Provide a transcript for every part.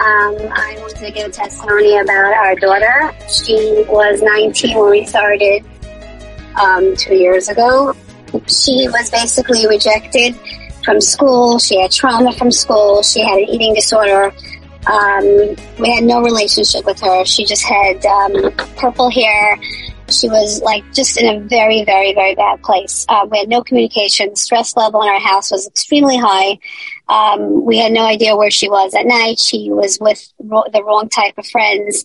Um, I want to give a testimony about our daughter. She was 19 when we started um, two years ago. She was basically rejected from school. She had trauma from school. She had an eating disorder. Um, we had no relationship with her. She just had um, purple hair. She was like just in a very, very, very bad place. Uh, we had no communication. Stress level in our house was extremely high. Um, we had no idea where she was at night. She was with ro- the wrong type of friends.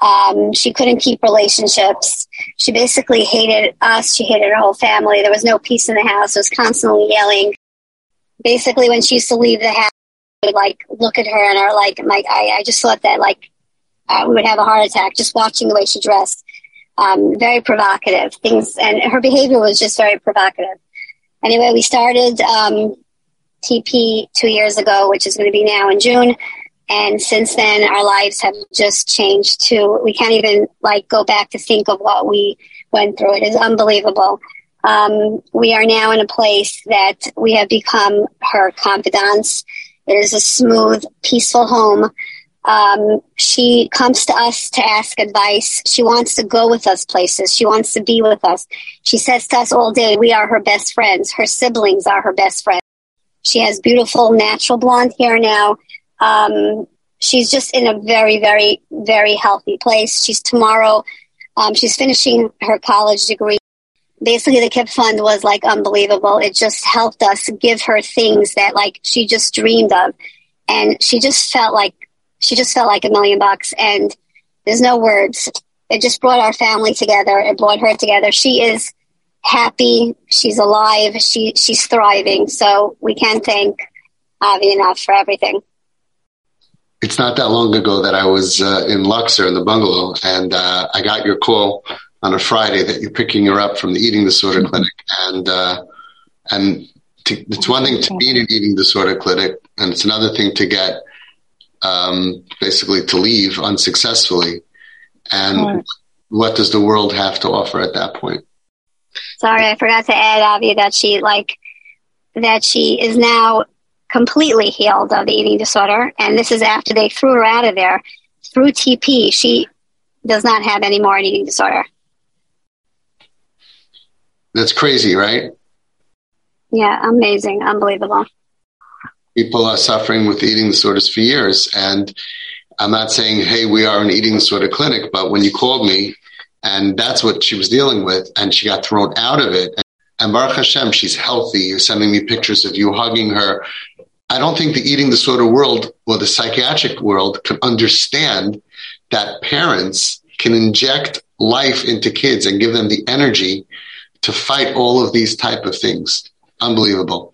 Um, she couldn't keep relationships. She basically hated us. She hated her whole family. There was no peace in the house. It was constantly yelling. Basically, when she used to leave the house, we would like look at her and are like, my, I, I just thought that like uh, we would have a heart attack just watching the way she dressed. Um, very provocative things, and her behavior was just very provocative. Anyway, we started um, TP two years ago, which is going to be now in June. And since then, our lives have just changed to, we can't even like go back to think of what we went through. It is unbelievable. Um, we are now in a place that we have become her confidants. It is a smooth, peaceful home. Um, she comes to us to ask advice. She wants to go with us places. She wants to be with us. She says to us all day, we are her best friends. Her siblings are her best friends. She has beautiful natural blonde hair now. Um, she's just in a very, very, very healthy place. She's tomorrow. Um, she's finishing her college degree. Basically, the KIP fund was like unbelievable. It just helped us give her things that like she just dreamed of, and she just felt like she just felt like a million bucks. And there's no words. It just brought our family together. It brought her together. She is happy. She's alive. She she's thriving. So we can't thank Avi enough for everything it's not that long ago that I was uh, in Luxor in the bungalow, and uh, I got your call on a Friday that you're picking her up from the eating disorder mm-hmm. clinic, and uh, and to, it's one thing to be in an eating disorder clinic, and it's another thing to get um, basically to leave unsuccessfully. And what does the world have to offer at that point? Sorry, I forgot to add, Avi, that she like that she is now completely healed of the eating disorder. And this is after they threw her out of there through TP. She does not have any more an eating disorder. That's crazy, right? Yeah, amazing, unbelievable. People are suffering with eating disorders for years. And I'm not saying, hey, we are an eating disorder clinic, but when you called me and that's what she was dealing with and she got thrown out of it. And Baruch Hashem, she's healthy. You're sending me pictures of you hugging her. I don't think the eating disorder world or the psychiatric world can understand that parents can inject life into kids and give them the energy to fight all of these type of things. Unbelievable.